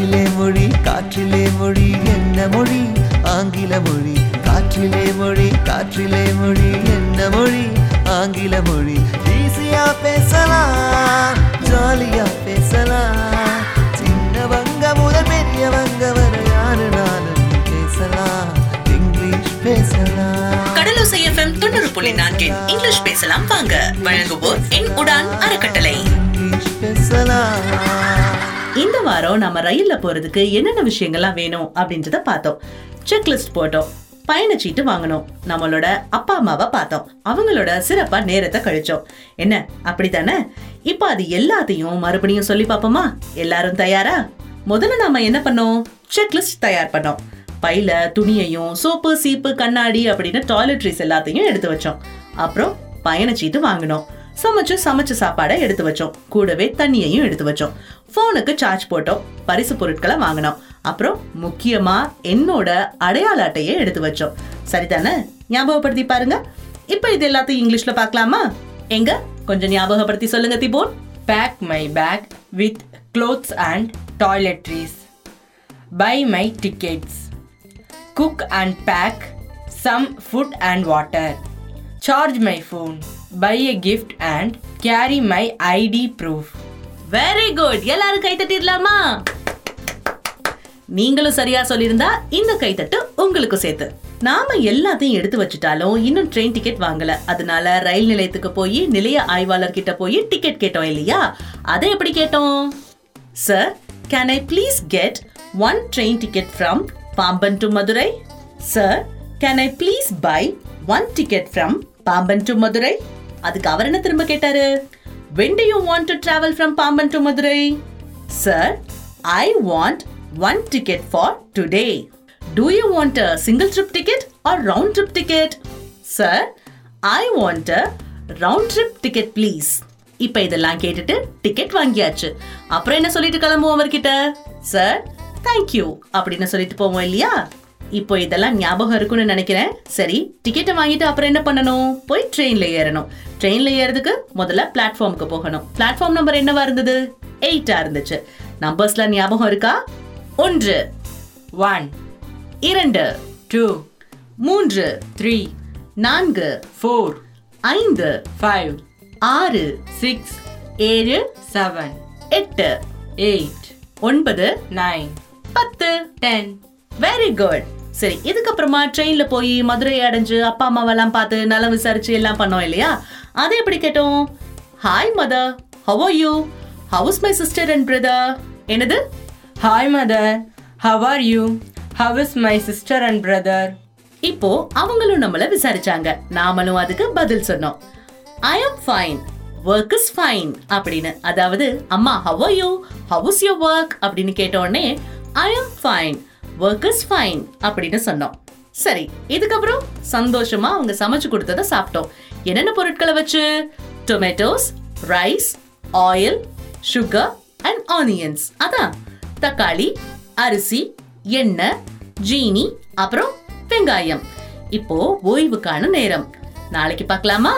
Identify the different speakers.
Speaker 1: காற்றிலே மொழி காற்றிலே மொழி என்ன மொழி? ஆங்கில மொழி. காற்றிலே மொழி காற்றிலே மொழி என்ன மொழி? ஆங்கில மொழி. ஈஸியா பேசலாம் ஜாலியா பேசலாம். சின்னவங்க முதல் பெரியவங்க வரை யாரு நானும் பேசலாம். இங்கிலீஷ் பேசலாம்.
Speaker 2: கடலோசை எஃப்எம் தொண்ணூறு புள்ளி நான்கில் இங்கிலீஷ் பேசலாம் வாங்க. வழங்குவோர் என் உடான் அறக்கட்டளை.
Speaker 1: இங்கிலீஷ் பேசலாம்.
Speaker 2: இந்த வாரம் நம்ம ரயில்ல போறதுக்கு என்னென்ன விஷயங்கள்லாம் வேணும் அப்படின்றத பார்த்தோம். செக்லிஸ்ட் போட்டோம். பயணச்சீட்டு வாங்கணும் நம்மளோட அப்பா அம்மாவை பார்த்தோம். அவங்களோட சிறப்பா நேரத்தை கழிச்சோம். என்ன? அப்படித்தானே? இப்ப அது எல்லாத்தையும் மறுபடியும் சொல்லி பார்ப்போமா? எல்லாரும் தயாரா? முதல்ல நாம என்ன பண்ணோம்? செக்லிஸ்ட் தயார் பண்ணோம். பையில துணியையும் சோப்பு சீப்பு கண்ணாடி அப்படின்னு டாய்லெட்ரிஸ் எல்லாத்தையும் எடுத்து வச்சோம். அப்புறம் பயணச்சீட்டு வாங்கினோம். சமைச்சு சமைச்ச சாப்பாடை எடுத்து வச்சோம். கூடவே தண்ணியையும் எடுத்து வச்சோம். ஃபோனுக்கு சார்ஜ் போட்டோம். பரிசு பொருட்களை வாங்கினோம். அப்புறம் முக்கியமா என்னோட அடையாள அட்டையை எடுத்து வச்சோம். சரிதானே? ஞாபகப்படுத்தி பாருங்க. இப்ப இது எல்லாத்தையும் இங்கிலீஷ்ல பார்க்கலாமா? எங்க? கொஞ்சம் ஞாபகப்படுத்தி சொல்லுங்க திபோன்.
Speaker 3: Pack my bag with clothes and toiletries buy my tickets cook and pack some food and water charge my phone buy a gift and carry my ID proof
Speaker 2: very good எல்லாரும் கை தட்டிடலாமா? நீங்களும் சரியா சொல்லியிருந்தா இந்த கைத்தட்டு உங்களுக்கு சேர்த்து. நாம எல்லாத்தையும் எடுத்து வச்சுட்டாலும் இன்னும் ட்ரெயின் டிக்கெட் வாங்கல. அதனால ரயில் நிலையத்துக்கு போய் நிலைய ஆய்வாளர் கிட்ட போய் டிக்கெட் கேட்டோம் இல்லையா? அதை எப்படி கேட்டோம்? Sir can I please get one train ticket from Pamban to Madurai sir can I please buy one ticket from Pamban to Madurai அதுக்கு அவர் என்ன திரும்ப கேட்டாரு when do you want to travel from Pamban to Madurai sir I want one ticket for today do you want a single trip ticket or round trip ticket sir I want a round trip ticket please இப்போ இதெல்லாம் கேட்டுட்டு ticket வாங்கியாச்சு அப்புறம் என்ன சொல்லிட்டு கிளம்புவோம் அவர்கிட்ட sir thank you அப்படின்னு சொல்லிட்டு போவோம் இல்லையா இப்போ இதெல்லாம் ஞாபகம் இருக்கும்னு நினைக்கிறேன். சரி டிக்கெட்டை வாங்கிட்டு அப்புறம் என்ன பண்ணணும்? போய் ட்ரெயின்ல ஏறணும். ட்ரெயின்ல ஏறதுக்கு முதல்ல பிளாட்ஃபார்முக்கு போகணும். பிளாட்ஃபார்ம் நம்பர் என்னவா இருந்தது? எயிட்டா இருந்துச்சு. நம்பர்ஸ்ல ஞாபகம் இருக்கா? ஒன்று
Speaker 3: 1,
Speaker 2: இரண்டு
Speaker 3: 2,
Speaker 2: மூன்று
Speaker 3: 3,
Speaker 2: நான்கு
Speaker 3: 4,
Speaker 2: ஐந்து
Speaker 3: 5,
Speaker 2: ஆறு
Speaker 3: 6,
Speaker 2: ஏழு
Speaker 3: 7,
Speaker 2: எட்டு
Speaker 3: 8,
Speaker 2: ஒன்பது
Speaker 3: 9,
Speaker 2: பத்து.
Speaker 3: 10.
Speaker 2: வெரி குட் சரி இதுக்கப்புறமா ட்ரெயின்ல போய் மதுரை அடைஞ்சு அப்பா அம்மாவெல்லாம் பார்த்து நலம் விசாரிச்சு எல்லாம் பண்ணோம் இல்லையா? அதை எப்படி கேட்டோம்? Hi mother how are you how's my sister and brother என்னது?
Speaker 3: Hi, mother. How are you? How is my sister and brother?
Speaker 2: இப்போ அவங்களும் நம்மள விசாரிச்சாங்க. நாமளும் அதுக்கு பதில் சொன்னோம். I am fine work is fine அப்படின்னு. அதாவது அம்மா how are you how is your work அப்படின்னு கேட்ட உடனே I am fine work is fine அப்படின்னு சொன்னோம். சரி இதுக்கப்புறம் சந்தோஷமா அவங்க சமைச்சு கொடுத்ததை சாப்பிட்டோம். என்னென்ன பொருட்களை வச்சு? Tomatoes rice oil sugar and onions அதான் தக்காளி அரிசி எண்ணெய் ஜீனி அப்புறம் வெங்காயம். இப்போ ஓய்வுக்கான நேரம். நாளைக்கு பார்க்கலாமா?